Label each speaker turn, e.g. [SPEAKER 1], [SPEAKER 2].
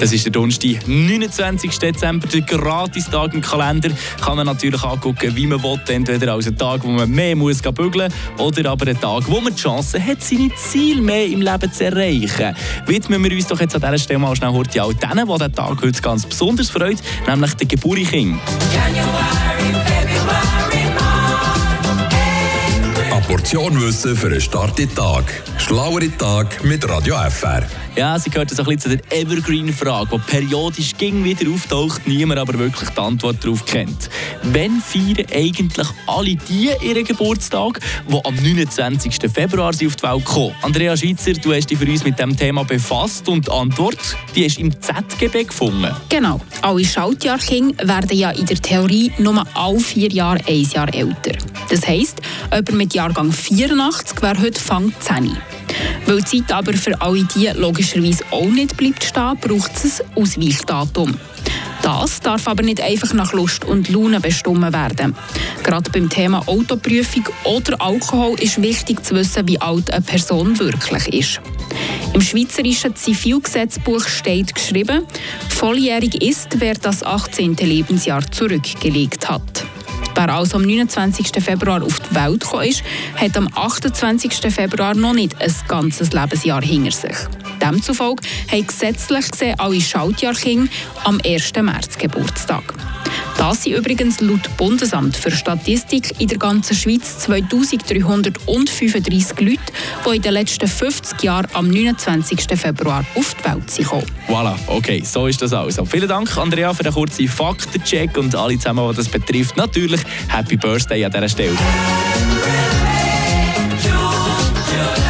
[SPEAKER 1] Das ist der Donnerstag, 29. Dezember, der Gratistag im Kalender. Kann man natürlich angucken, wie man will. Entweder als einen Tag, wo man mehr muss bügeln oder aber einen Tag, wo man die Chance hat, seine Ziele mehr im Leben zu erreichen. Widmen wir uns doch jetzt an dieser Stelle mal schnell heute auch denen, die diesen Tag heute ganz besonders freut, nämlich den Geburtstag.
[SPEAKER 2] Eine Portion Wissen für einen starken Tag. Schlauere Tag mit Radio FR.
[SPEAKER 1] Ja, sie gehört so ein bisschen zu der Evergreen-Frage, die periodisch ging wieder auftaucht, niemand aber wirklich die Antwort darauf kennt. Wann feiern eigentlich alle die ihren Geburtstag, die am 29. Februar sind auf die Welt kommen? Andrea Schweitzer, du hast dich für uns mit dem Thema befasst und die Antwort, die ist im ZGB gefunden.
[SPEAKER 3] Genau. Alle Schaltjahrkinder werden ja in der Theorie nur alle vier Jahre ein Jahr älter. Das heisst, jemand mit Jahrgang 84 wäre heute Fang 10. Weil die Zeit aber für alle die logischerweise auch nicht bleibt stehen, braucht es ein Ausweichdatum. Das darf aber nicht einfach nach Lust und Laune bestimmt werden. Gerade beim Thema Autoprüfung oder Alkohol ist wichtig zu wissen, wie alt eine Person wirklich ist. Im Schweizerischen Zivilgesetzbuch steht geschrieben, volljährig ist, wer das 18. Lebensjahr zurückgelegt hat. Wer also am 29. Februar auf die Welt gekommen ist, hat am 28. Februar noch nicht ein ganzes Lebensjahr hinter sich. Demzufolge haben gesetzlich gesehen alle Schaltjahrkinder am 1. März Geburtstag. Das sind übrigens laut Bundesamt für Statistik in der ganzen Schweiz 2335 Leute, die in den letzten 50 Jahren am 29. Februar auf die Welt sind gekommen.
[SPEAKER 1] Voilà, okay, so ist das also. Vielen Dank, Andrea, für den kurzen Faktencheck und alle zusammen, die das betrifft. Natürlich Happy Birthday an dieser Stelle.